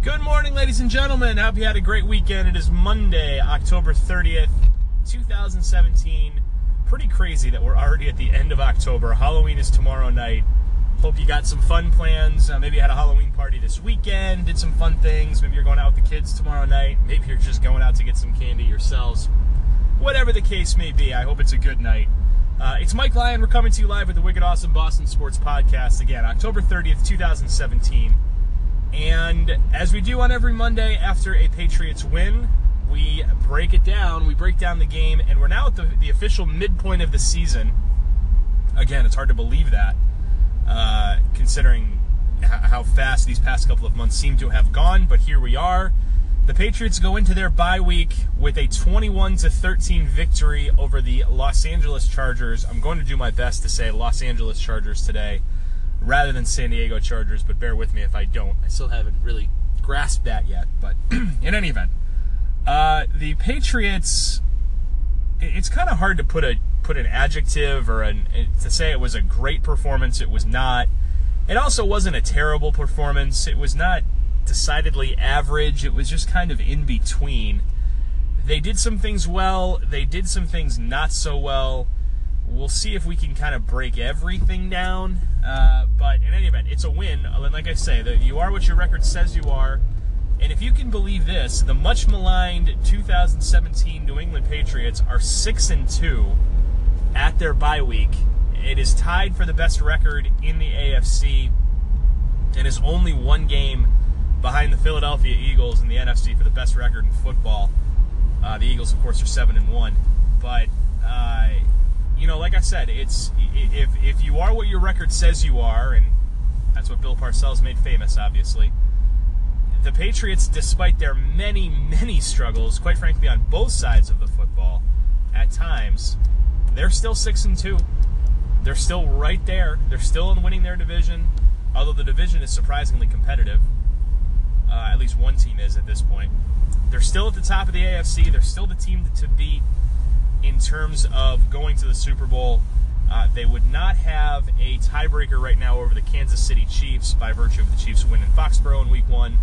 Good morning, ladies and gentlemen. Hope you had a great weekend. It is Monday, October 30th, 2017. Pretty crazy that we're already at the end of October. Halloween is tomorrow night. Hope you got some fun plans. Uh, maybe you had a Halloween party this weekend, did some fun things. Maybe you're going out with the kids tomorrow night. Maybe you're just going out to get some candy yourselves. Whatever the case may be, I hope it's a good night. Uh, it's Mike Lyon. We're coming to you live with the Wicked Awesome Boston Sports Podcast. Again, October 30th, 2017. And as we do on every Monday after a Patriots win, we break it down. We break down the game, and we're now at the, the official midpoint of the season. Again, it's hard to believe that, uh, considering how fast these past couple of months seem to have gone. But here we are. The Patriots go into their bye week with a 21 to 13 victory over the Los Angeles Chargers. I'm going to do my best to say Los Angeles Chargers today rather than San Diego Chargers, but bear with me if I don't. I still haven't really grasped that yet. But in any event, uh, the Patriots. It's kind of hard to put a put an adjective or an, to say it was a great performance. It was not. It also wasn't a terrible performance. It was not decidedly average. It was just kind of in between. They did some things well. They did some things not so well we'll see if we can kind of break everything down. Uh, but in any event, it's a win. Like I say, that you are what your record says you are. And if you can believe this, the much maligned 2017 New England Patriots are six and two at their bye week. It is tied for the best record in the AFC, and is only one game behind the Philadelphia Eagles in the NFC for the best record in football. Uh, the Eagles, of course, are seven and one, but. Uh, you know, like I said, it's if if you are what your record says you are, and that's what Bill Parcells made famous, obviously. The Patriots, despite their many, many struggles, quite frankly, on both sides of the football, at times, they're still six and two. They're still right there. They're still in winning their division, although the division is surprisingly competitive. Uh, at least one team is at this point. They're still at the top of the AFC. They're still the team to beat in terms of going to the Super Bowl. Uh, they would not have a tiebreaker right now over the Kansas City Chiefs by virtue of the Chiefs win in Foxborough in Week One.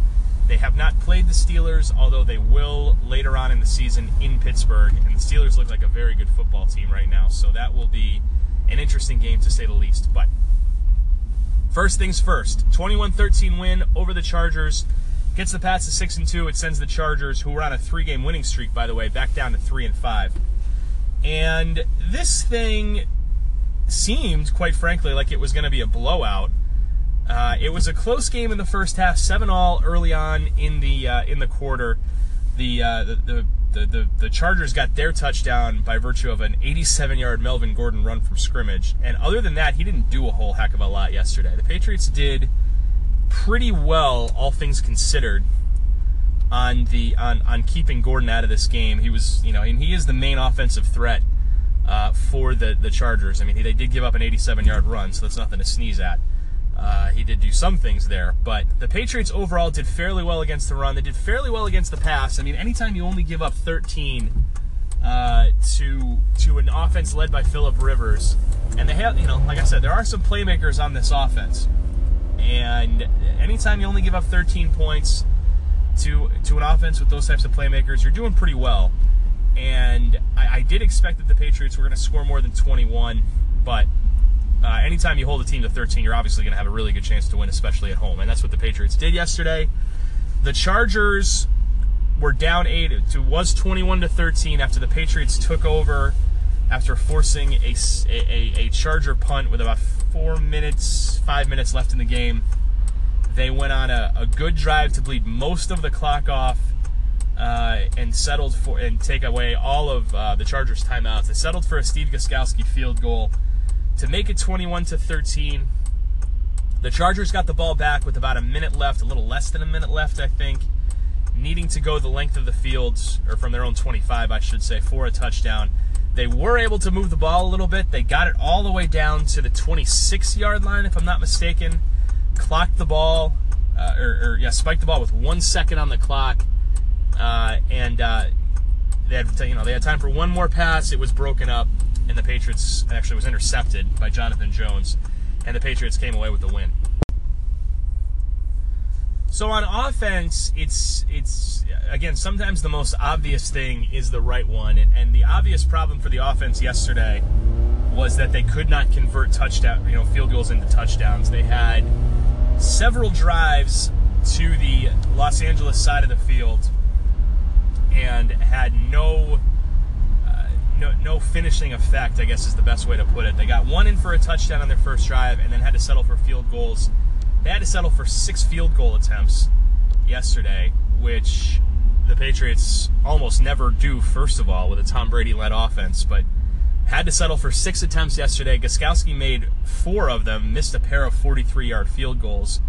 They have not played the Steelers, although they will later on in the season in Pittsburgh. And the Steelers look like a very good football team right now, so that will be an interesting game to say the least. But first things first 21 13 win over the Chargers. Gets the Pats to 6 and 2. It sends the Chargers, who were on a three game winning streak, by the way, back down to 3 and 5. And this thing seemed, quite frankly, like it was going to be a blowout. Uh, it was a close game in the first half, seven all early on in the uh, in the quarter. The, uh, the, the the, the, the Chargers got their touchdown by virtue of an 87 yard Melvin Gordon run from scrimmage. And other than that, he didn't do a whole heck of a lot yesterday. The Patriots did pretty well, all things considered on the on, on keeping Gordon out of this game. He was, you know, and he is the main offensive threat uh, for the the Chargers. I mean, they did give up an 87-yard run, so that's nothing to sneeze at. Uh, he did do some things there, but the Patriots overall did fairly well against the run. They did fairly well against the pass. I mean, anytime you only give up 13 uh, to to an offense led by Philip Rivers, and they have, you know, like I said, there are some playmakers on this offense, and anytime you only give up 13 points to to an offense with those types of playmakers, you're doing pretty well. And I, I did expect that the Patriots were going to score more than 21, but uh, anytime you hold a team to 13, you're obviously going to have a really good chance to win, especially at home. And that's what the Patriots did yesterday. The Chargers were down eight. It was 21 to 13 after the Patriots took over after forcing a, a, a Charger punt with about four minutes, five minutes left in the game. They went on a, a good drive to bleed most of the clock off uh, and settled for and take away all of uh, the Chargers' timeouts. They settled for a Steve Gostkowski field goal to make it 21 to 13. The Chargers got the ball back with about a minute left, a little less than a minute left, I think, needing to go the length of the field, or from their own 25, I should say, for a touchdown. They were able to move the ball a little bit. They got it all the way down to the 26 yard line, if I'm not mistaken clocked the ball, uh, or, or, yeah, spiked the ball with one second on the clock, uh, and uh, they had you know they had time for one more pass. It was broken up, and the Patriots actually was intercepted by Jonathan Jones, and the Patriots came away with the win. So on offense, it's it's again sometimes the most obvious thing is the right one, and, and the obvious problem for the offense yesterday was that they could not convert touchdown, you know, field goals into touchdowns. They had several drives to the Los Angeles side of the field and had no uh, no, no finishing effect, I guess is the best way to put it. They got one in for a touchdown on their first drive and then had to settle for field goals. They had to settle for six field goal attempts yesterday, which the Patriots almost never do, first of all, with a Tom Brady led offense, but had to settle for six attempts yesterday. Gostkowski made four of them, missed a pair of 43 yard field goals,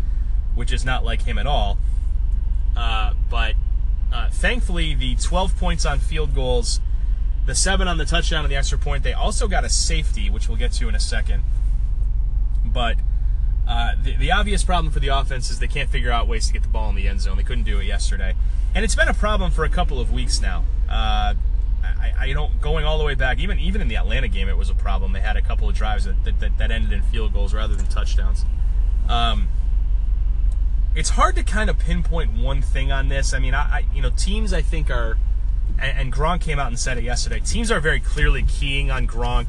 which is not like him at all. Uh, but uh, thankfully, the 12 points on field goals, the seven on the touchdown and the extra point, they also got a safety, which we'll get to in a second. But uh, the, the obvious problem for the offense is they can't figure out ways to get the ball in the end zone. They couldn't do it yesterday. And it's been a problem for a couple of weeks now. Uh, I, I don't going all the way back. Even even in the Atlanta game, it was a problem. They had a couple of drives that that, that ended in field goals rather than touchdowns. Um, it's hard to kind of pinpoint one thing on this. I mean, I, I you know teams I think are, and, and, Gronk came out and said it yesterday. Teams are very clearly keying on Gronk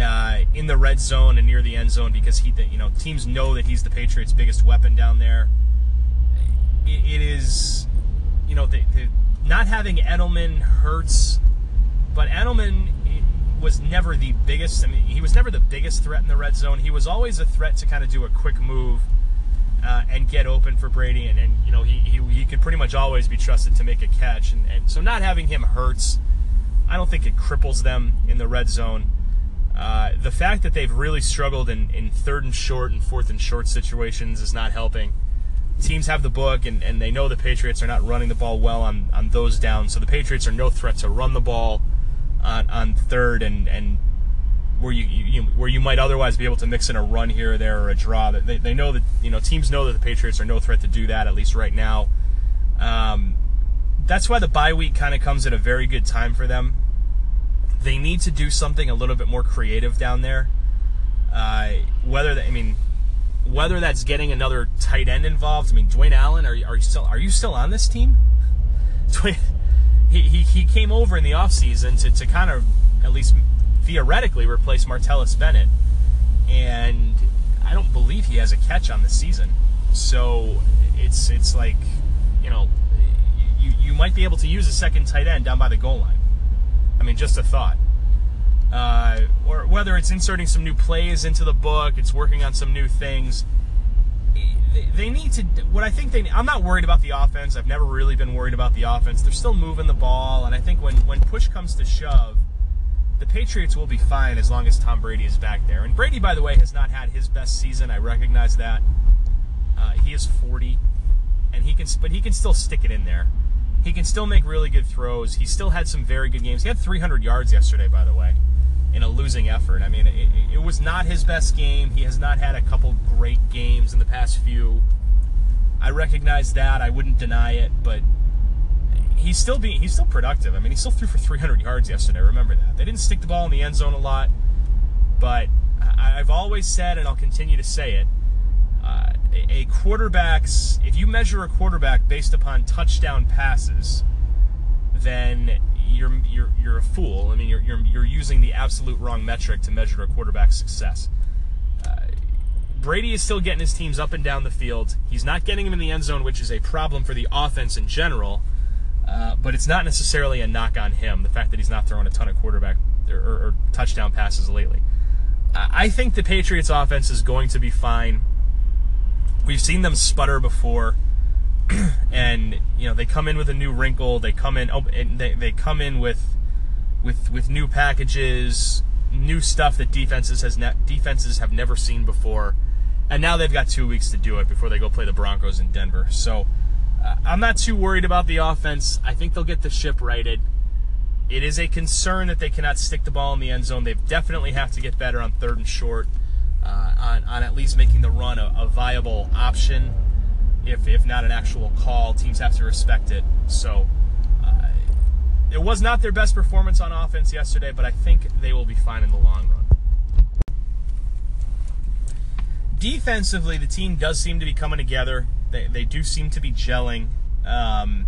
uh, in the red zone and near the end zone because he, you know, teams know that he's the Patriots' biggest weapon down there. it, it is, you know, the, the not having Edelman hurts, but Edelman was never the biggest. I mean, he was never the biggest threat in the red zone. He was always a threat to kind of do a quick move uh, and get open for Brady, and, and you know he, he, he could pretty much always be trusted to make a catch. And, and so not having him hurts. I don't think it cripples them in the red zone. Uh, the fact that they've really struggled in, in third and short and fourth and short situations is not helping teams have the book and, and they know the Patriots are not running the ball well on, on those downs. So the Patriots are no threat to run the ball on, on third and, and where you, you, where you might otherwise be able to mix in a run here or there or a draw. That they, they know that you know teams know that the Patriots are no threat to do that at least right now. Um, that's why the bye week kind of comes at a very good time for them. They need to do something a little bit more creative down there. Uh, whether they, I mean whether that's getting another tight end involved. I mean, Dwayne Allen, are, are you still are you still on this team? Dwayne, he, he, he came over in the offseason to, to kind of at least theoretically replace Martellus Bennett. And I don't believe he has a catch on the season. So it's it's like, you know, you, you might be able to use a second tight end down by the goal line. I mean, just a thought uh, or whether it's inserting some new plays into the book, it's working on some new things. They need to. What I think they. I'm not worried about the offense. I've never really been worried about the offense. They're still moving the ball, and I think when when push comes to shove, the Patriots will be fine as long as Tom Brady is back there. And Brady, by the way, has not had his best season. I recognize that. Uh, he is 40, and he can, but he can still stick it in there. He can still make really good throws. He still had some very good games. He had 300 yards yesterday, by the way in a losing effort. I mean, it, it, was not his best game. He has not had a couple great games in the past few. I recognize that. I wouldn't deny it, but he's still being he's still productive. I mean, he still threw for 300 yards yesterday. Remember that. They didn't stick the ball in the end zone a lot, but I've always said, and I'll continue to say it. Uh, a quarterback's if you measure a quarterback based upon touchdown passes, then you're you're you're a fool. I mean, you're you're you're using the absolute wrong metric to measure a quarterback's success. Uh, Brady is still getting his teams up and down the field. He's not getting them in the end zone, which is a problem for the offense in general. Uh, but it's not necessarily a knock on him. The fact that he's not throwing a ton of quarterback or, or, or touchdown passes lately. I think the Patriots' offense is going to be fine. We've seen them sputter before. and you know they come in with a new wrinkle. They come in, oh, they, they come in with with with new packages, new stuff that defenses has ne- defenses have never seen before, and now they've got two weeks to do it before they go play the Broncos in Denver. So uh, I'm not too worried about the offense. I think they'll get the ship righted. It is a concern that they cannot stick the ball in the end zone. They definitely have to get better on third and short, uh, on, on at least making the run a, a viable option if, if not an actual call. Teams have to respect it. So uh, it was not their best performance on offense yesterday, but I think they will be fine in the long run. Defensively, the team does seem to be coming together. They, they do seem to be gelling. Um,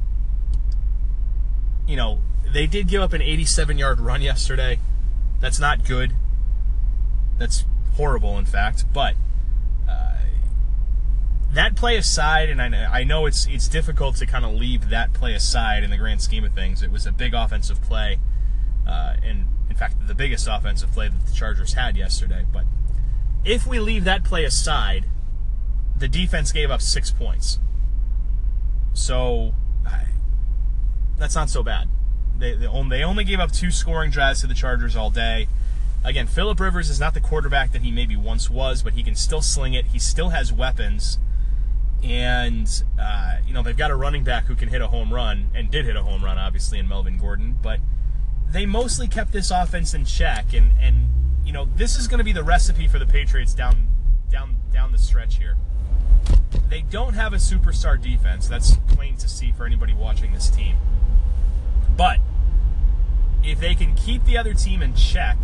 you know, they did give up an 87 yard run yesterday. That's not good. That's horrible, in fact. But that play aside, and I, know it's it's difficult to kind of leave that play aside in the grand scheme of things. It was a big offensive play, uh, and in fact, the biggest offensive play that the Chargers had yesterday. But if we leave that play aside, the defense gave up six points. So I, that's not so bad. They, they, only, they only gave up two scoring drives to the Chargers all day. Again, Philip Rivers is not the quarterback that he maybe once was, but he can still sling it. He still has weapons. And, uh, you know, they've got a running back who can hit a home run, and did hit a home run, obviously, in Melvin Gordon. But they mostly kept this offense in check. And, and you know, this is going to be the recipe for the Patriots down, down, down the stretch here. They don't have a superstar defense. That's plain to see for anybody watching this team. But if they can keep the other team in check,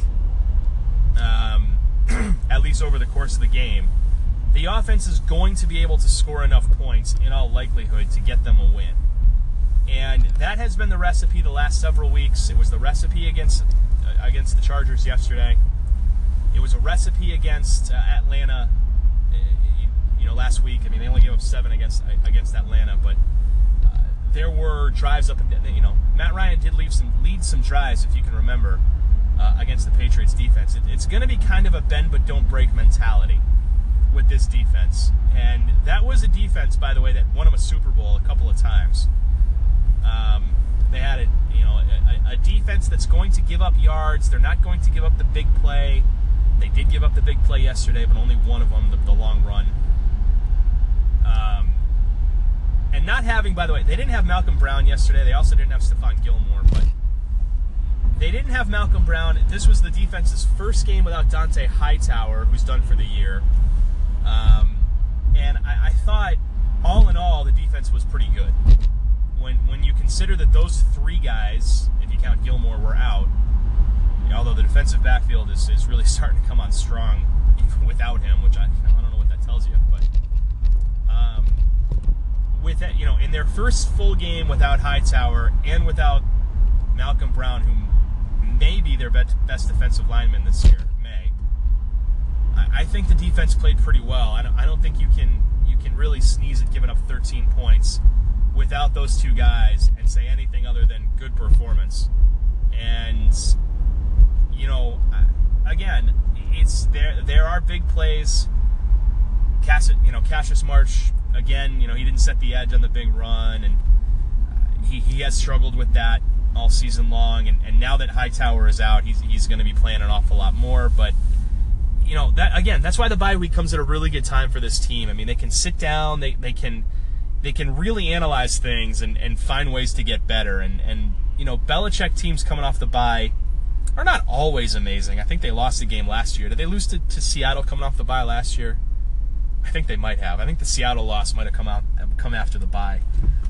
um, at least over the course of the game, the offense is going to be able to score enough points in all likelihood to get them a win. And that has been the recipe the last several weeks. It was the recipe against uh, against the Chargers yesterday. It was a recipe against uh, Atlanta, uh, you know, last week. I mean, they only gave up seven against against Atlanta, but uh, there were drives up and you know, Matt Ryan did leave some lead some drives, if you can remember, uh, against the Patriots defense. It, it's going to be kind of a bend but don't break mentality with this defense, and that was a defense, by the way, that won them a Super Bowl a couple of times. Um, they had a you know a, a, defense that's going to give up yards. They're not going to give up the big play. They did give up the big play yesterday, but only one of them, the, the long run. Um, and not having, by the way, they didn't have Malcolm Brown yesterday. They also didn't have Stephon Gilmore, but they didn't have Malcolm Brown. This was the defense's first game without Dont'a Hightower, who's done for the year. Um, and I, I thought, all in all, the defense was pretty good when when you consider that those three guys, if you count Gilmore, were out, although the defensive backfield is, is really starting to come on strong even without him, which I, I don't know what that tells you, but um, with that, you know, in their first full game without Hightower and without Malcolm Brown, who may be their best, defensive lineman this year. I, think the defense played pretty well. I don't, I don't think you can you can really sneeze at giving up 13 points without those two guys and say anything other than good performance. And you know, uh, again, it's there. There are big plays. Cass, you know, Cassius Marsh again. You know, he didn't set the edge on the big run, and uh, he, he has struggled with that all season long. And, and now that Hightower is out, he's he's going to be playing an awful lot more. But you know, that again, that's why the bye week comes at a really good time for this team. I mean, they can sit down, they they can they can really analyze things and, and find ways to get better. And, and, you know, Belichick teams coming off the bye are not always amazing. I think they lost the game last year. Did they lose to, to Seattle coming off the bye last year? I think they might have. I think the Seattle loss might have come out come after the bye.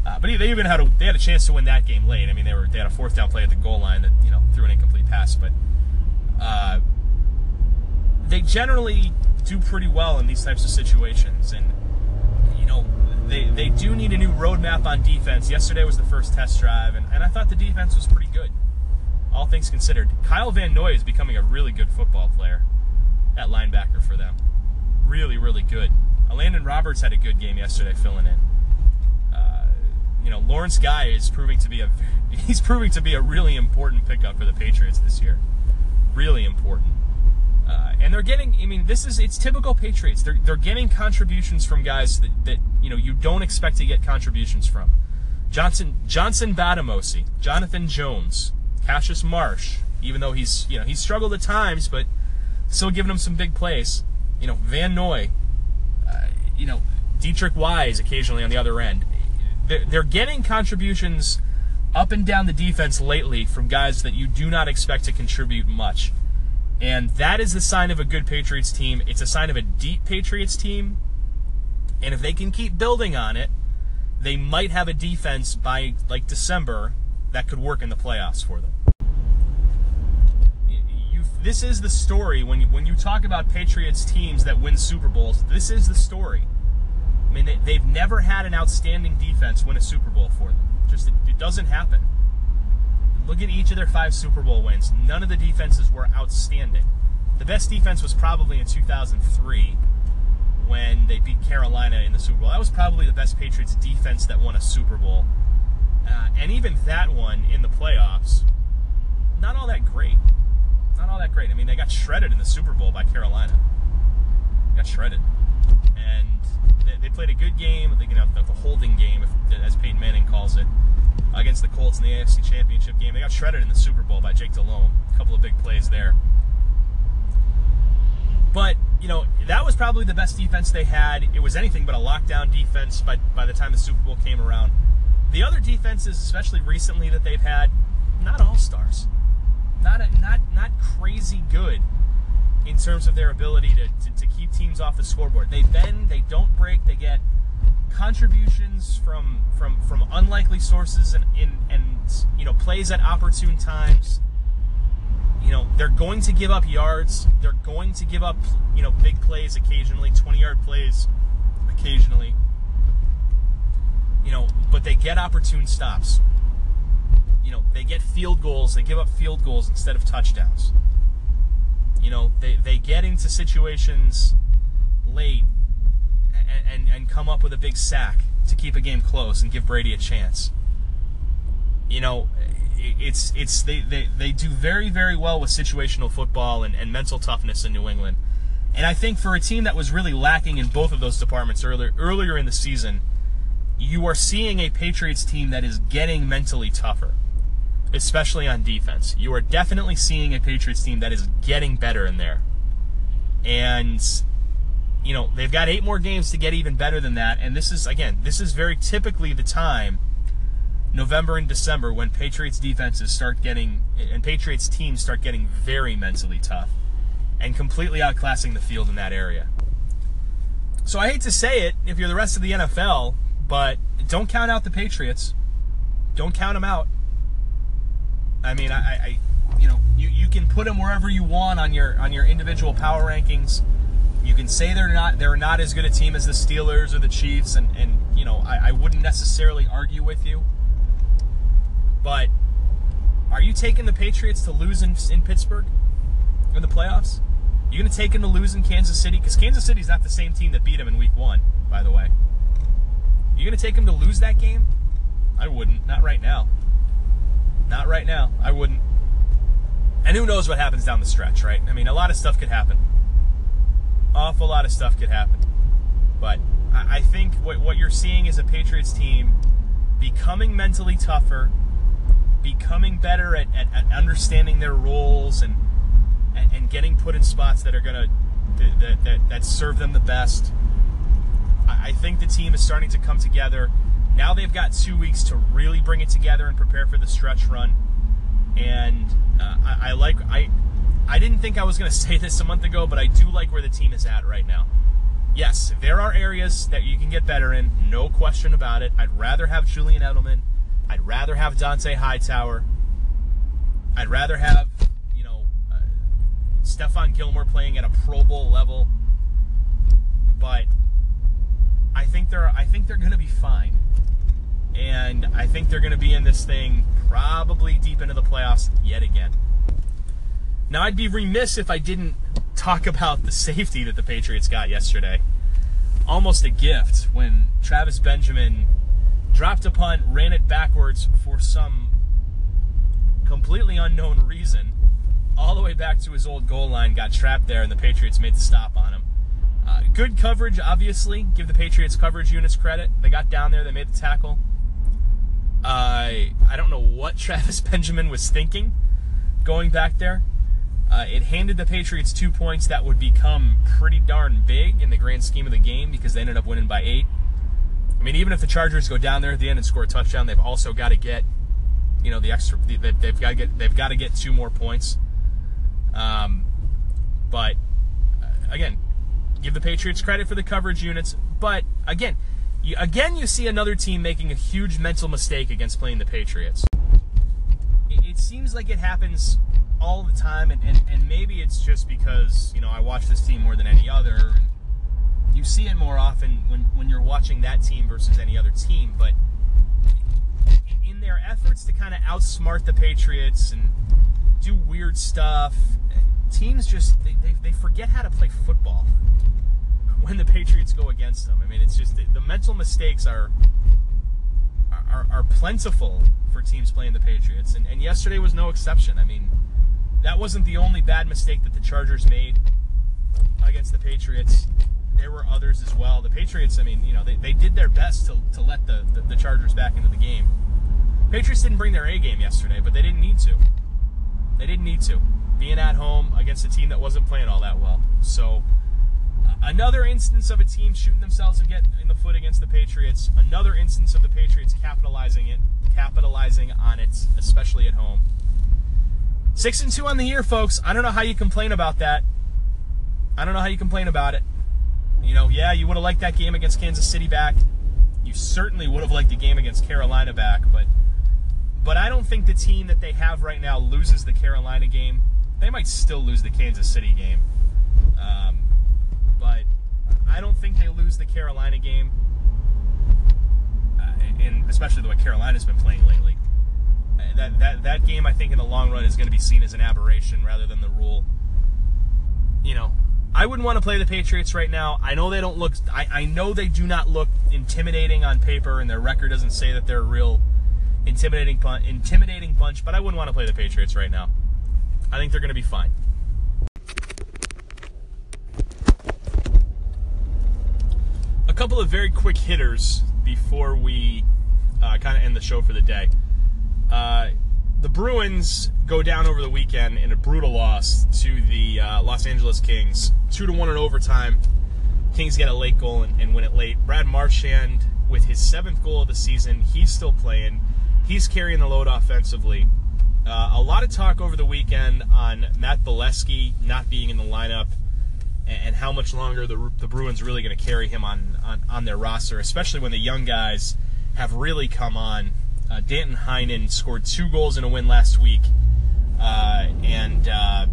Uh, but they even had a they had a chance to win that game late. I mean, they were they had a fourth down play at the goal line that you know threw an incomplete pass, but uh, they generally do pretty well in these types of situations. And you know, they, they do need a new roadmap on defense. Yesterday was the first test drive, and, and I thought the defense was pretty good, all things considered. Kyle Van Noy is becoming a really good football player at linebacker for them. Really, really good. Landon Roberts had a good game yesterday filling in. Uh, you know, Lawrence Guy is proving to be a he's proving to be a really important pickup for the Patriots this year. Really important. Uh, and they're getting, I mean, this is, it's typical Patriots. They're, they're getting contributions from guys that, that, you know, you don't expect to get contributions from. Johnson, Johnson Bademosi, Jonathan Jones, Cassius Marsh, even though he's, you know, he's struggled at times, but still giving him some big plays. You know, Van Noy, uh, you know, Deatrich Wise occasionally on the other end. They're, they're getting contributions up and down the defense lately from guys that you do not expect to contribute much. And that is the sign of a good Patriots team. It's a sign of a deep Patriots team. And if they can keep building on it, they might have a defense by like December that could work in the playoffs for them. You, this is the story when you, when you talk about Patriots teams that win Super Bowls. This is the story. I mean, they, they've never had an outstanding defense win a Super Bowl for them. Just it, it doesn't happen. Look at each of their five Super Bowl wins. None of the defenses were outstanding. The best defense was probably in 2003 when they beat Carolina in the Super Bowl. That was probably the best Patriots defense that won a Super Bowl. Uh, and even that one in the playoffs, not all that great. Not all that great. I mean, they got shredded in the Super Bowl by Carolina. Got shredded. And they, they played a good game, you know, the, the holding game, if, as Peyton Manning calls it, against the Colts in the AFC Championship game. They got shredded in the Super Bowl by Jake Delhomme. A couple of big plays there. But, you know, that was probably the best defense they had. It was anything but a lockdown defense by, by the time the Super Bowl came around. The other defenses, especially recently that they've had, not all stars. Not, a, not, not crazy good in terms of their ability to, to, to keep teams off the scoreboard. They bend, they don't break, they get contributions from from from unlikely sources and and, and you know plays at opportune times you know, they're going to give up yards. They're going to give up, you know, big plays occasionally, 20 yard plays occasionally. You know, but they get opportune stops. You know, they get field goals. They give up field goals instead of touchdowns. You know, they, they get into situations late and, and, come up with a big sack to keep a game close and give Brady a chance. You know, it's it's they, they, they do very very well with situational football and, and mental toughness in New England. And I think for a team that was really lacking in both of those departments earlier earlier in the season, you are seeing a Patriots team that is getting mentally tougher, especially on defense. You are definitely seeing a Patriots team that is getting better in there. And you know, they've got eight more games to get even better than that, and this is again, this is very typically the time November and December when Patriots defenses start getting and Patriots teams start getting very mentally tough and completely outclassing the field in that area. So I hate to say it if you're the rest of the NFL, but don't count out the Patriots. Don't count them out. I mean, I, I you know, you, you can put them wherever you want on your on your individual power rankings. You can say they're not they're not as good a team as the Steelers or the Chiefs, and, and you know, I, I wouldn't necessarily argue with you. But are you taking the Patriots to lose in, in Pittsburgh in the playoffs? You going to take them to lose in Kansas City? Because Kansas City's not the same team that beat them in Week One, by the way. You going to take them to lose that game? I wouldn't. Not right now. Not right now. I wouldn't. And who knows what happens down the stretch, right? I mean, a lot of stuff could happen. Awful lot of stuff could happen. But I think what, what you're seeing is a Patriots team becoming mentally tougher becoming better at, at, at understanding their roles and, and, and getting put in spots that are gonna that, that, that serve them the best. I, think the team is starting to come together. Now they've got two weeks to really bring it together and prepare for the stretch run. And uh, I, I like I I didn't think I was going to say this a month ago, but I do like where the team is at right now. Yes, there are areas that you can get better in, no question about it. I'd rather have Julian Edelman I'd rather have Dont'a Hightower. I'd rather have, you know, uh, Stephon Gilmore playing at a Pro Bowl level. But I think they're I think they're going to be fine. And I think they're going to be in this thing probably deep into the playoffs yet again. Now, I'd be remiss if I didn't talk about the safety that the Patriots got yesterday. Almost a gift when Travis Benjamin dropped a punt, ran it backwards for some completely unknown reason, all the way back to his old goal line, got trapped there, and the Patriots made the stop on him. Uh, good coverage, obviously. Give the Patriots coverage units credit. They got down there, they made the tackle. Uh, I don't know what Travis Benjamin was thinking going back there. Uh, it handed the Patriots two points that would become pretty darn big in the grand scheme of the game because they ended up winning by eight. I mean, even if the Chargers go down there at the end and score a touchdown, they've also got to get, you know, the extra. They've got to get. They've got to get two more points. Um, but uh, again, give the Patriots credit for the coverage units. But again, you, again, you see another team making a huge mental mistake against playing the Patriots. It, it seems like it happens all the time, and, and, and maybe it's just because you know I watch this team more than any other. And, you see it more often when, when you're watching that team versus any other team. But in their efforts to kind of outsmart the Patriots and do weird stuff, teams just they, they, they forget how to play football when the Patriots go against them. I mean, it's just the, the mental mistakes are, are are plentiful for teams playing the Patriots, and, and yesterday was no exception. I mean, that wasn't the only bad mistake that the Chargers made against the Patriots. There were others as well. The Patriots, I mean, you know, they, they did their best to, to let the, the, the Chargers back into the game. Patriots didn't bring their A game yesterday, but they didn't need to. They didn't need to. Being at home against a team that wasn't playing all that well. So, another instance of a team shooting themselves again in the foot against the Patriots. Another instance of the Patriots capitalizing it, capitalizing on it, especially at home. Six and two on the year, folks. I don't know how you complain about that. I don't know how you complain about it. You know, yeah, you would have liked that game against Kansas City back. You certainly would have liked the game against Carolina back, but but I don't think the team that they have right now loses the Carolina game. They might still lose the Kansas City game. Um, but I don't think they lose the Carolina game. Uh, and especially the way Carolina's been playing lately. That, that, that game, I think, in the long run, is going to be seen as an aberration rather than the rule. You know, I wouldn't want to play the Patriots right now. I know they don't look. I, I know they do not look intimidating on paper, and their record doesn't say that they're a real intimidating intimidating bunch. But I wouldn't want to play the Patriots right now. I think they're going to be fine. A couple of very quick hitters before we uh, kind of end the show for the day. Uh, the Bruins go down over the weekend in a brutal loss to the uh, Los Angeles Kings, two to one in overtime. Kings get a late goal and, and, win it late. Brad Marchand with his seventh goal of the season, he's still playing. He's carrying the load offensively. Uh, a lot of talk over the weekend on Matt Beleskey not being in the lineup and, and how much longer the, the Bruins really going to carry him on, on on their roster, especially when the young guys have really come on uh, Danton Heinen scored two goals in a win last week, uh, and uh,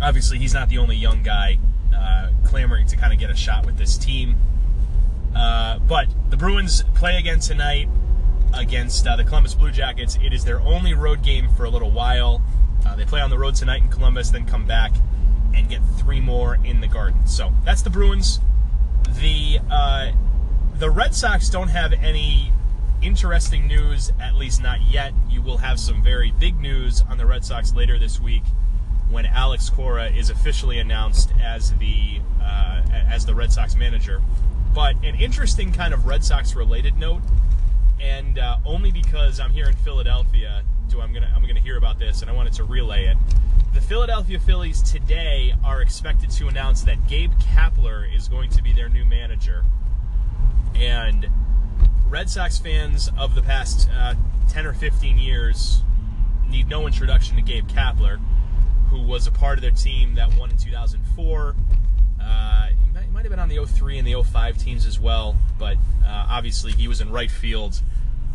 obviously he's not the only young guy uh, clamoring to kind of get a shot with this team. Uh, but the Bruins play again tonight against uh, the Columbus Blue Jackets. It is their only road game for a little while. they play on the road tonight in Columbus, then come back and get three more in the Garden. So that's the Bruins. The the Red Sox don't have any interesting news, at least not yet. You will have some very big news on the Red Sox later this week when Alex Cora is officially announced as the uh, as the Red Sox manager. But an interesting kind of Red Sox related note, and uh, only because I'm here in Philadelphia, do I'm gonna I'm gonna hear about this, and I wanted to relay it. The Philadelphia Phillies today are expected to announce that Gabe Kapler is going to be their new manager, and Red Sox fans of the past uh, 10 or 15 years need no introduction to Gabe Kapler, who was a part of their team that won in 2004. Uh, he might, have been on the 03 and the 05 teams as well, but uh, obviously he was in right field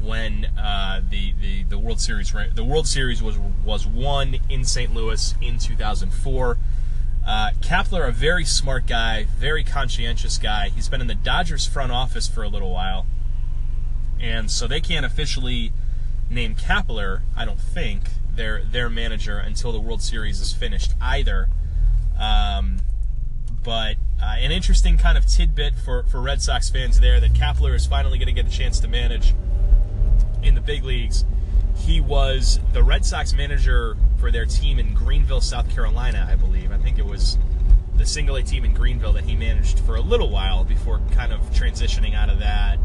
when uh, the, the the World Series the World Series was was won in St. Louis in 2004. Uh, Kapler, a very smart guy, very conscientious guy. He's been in the Dodgers front office for a little while. And so they can't officially name Kapler, I don't think, their their manager until the World Series is finished either. Um, but uh, an interesting kind of tidbit for, for Red Sox fans there that Kapler is finally going to get a chance to manage in the big leagues. He was the Red Sox manager for their team in Greenville, South Carolina, I believe. I think it was the single A team in Greenville that he managed for a little while before kind of transitioning out of that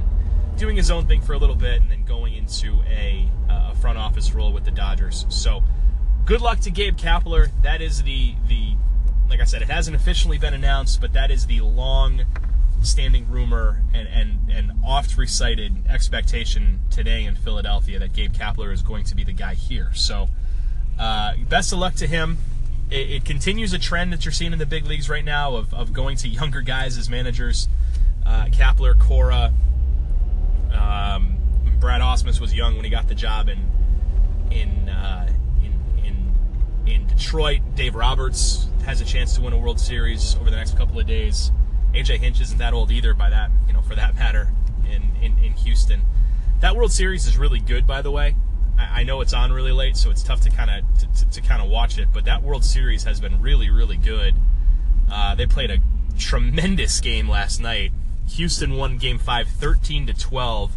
doing his own thing for a little bit and then going into a, uh, a front office role with the Dodgers. So, good luck to Gabe Kapler. That is the the like I said, it hasn't officially been announced, but that is the long standing rumor and, and, and oft recited expectation today in Philadelphia that Gabe Kapler is going to be the guy here. So, uh, best of luck to him. It, it, continues a trend that you're seeing in the big leagues right now of, of going to younger guys as managers. Uh, Kapler, Cora, um, Brad Ausmus was young when he got the job in in, uh, in in in Detroit. Dave Roberts has a chance to win a World Series over the next couple of days AJ Hinch isn't that old either, by that you know, for that matter, in in, in Houston. That World Series is really good, by the way. I, I know it's on really late, so it's tough to kind of to, to, to kind of watch it. But that World Series has been really, really good. Uh, they played a tremendous game last night. Houston won Game Five, 13 to 12,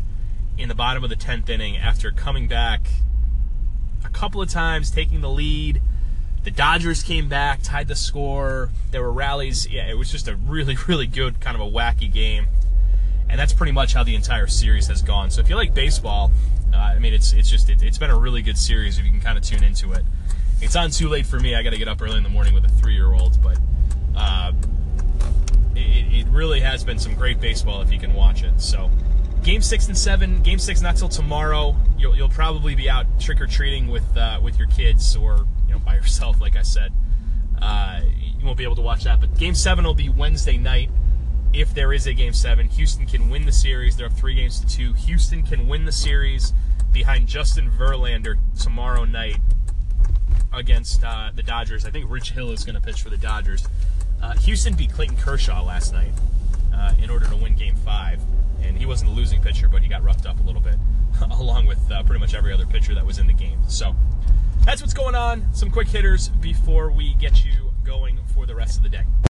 in the bottom of the 10th inning after coming back a couple of times, taking the lead. The Dodgers came back, tied the score. There were rallies. Yeah, it was just a really, really good kind of a wacky game. And that's pretty much how the entire series has gone. So if you like baseball, uh, I mean, it's it's just it, has been a really good series if you can kind of tune into it. It's on too late for me. I got to get up early in the morning with a three-year-old, but uh, it, it really has been some great baseball if you can watch it. So game six and seven. Game six not till tomorrow. You'll, you'll probably be out trick or treating with uh, with your kids or you know by yourself, like I said. Uh, you won't be able to watch that. But game seven will be Wednesday night. If there is a game seven, Houston can win the series. They're up three games to two. Houston can win the series behind Justin Verlander tomorrow night against uh, the Dodgers. I think Rich Hill is going to pitch for the Dodgers. Uh, Houston beat Clayton Kershaw last night uh, in order to win Game Five and he wasn't a losing pitcher, but he got roughed up a little bit, along with uh, pretty much every other pitcher that was in the game. So that's what's going on. Some quick hitters before we get you going for the rest of the day.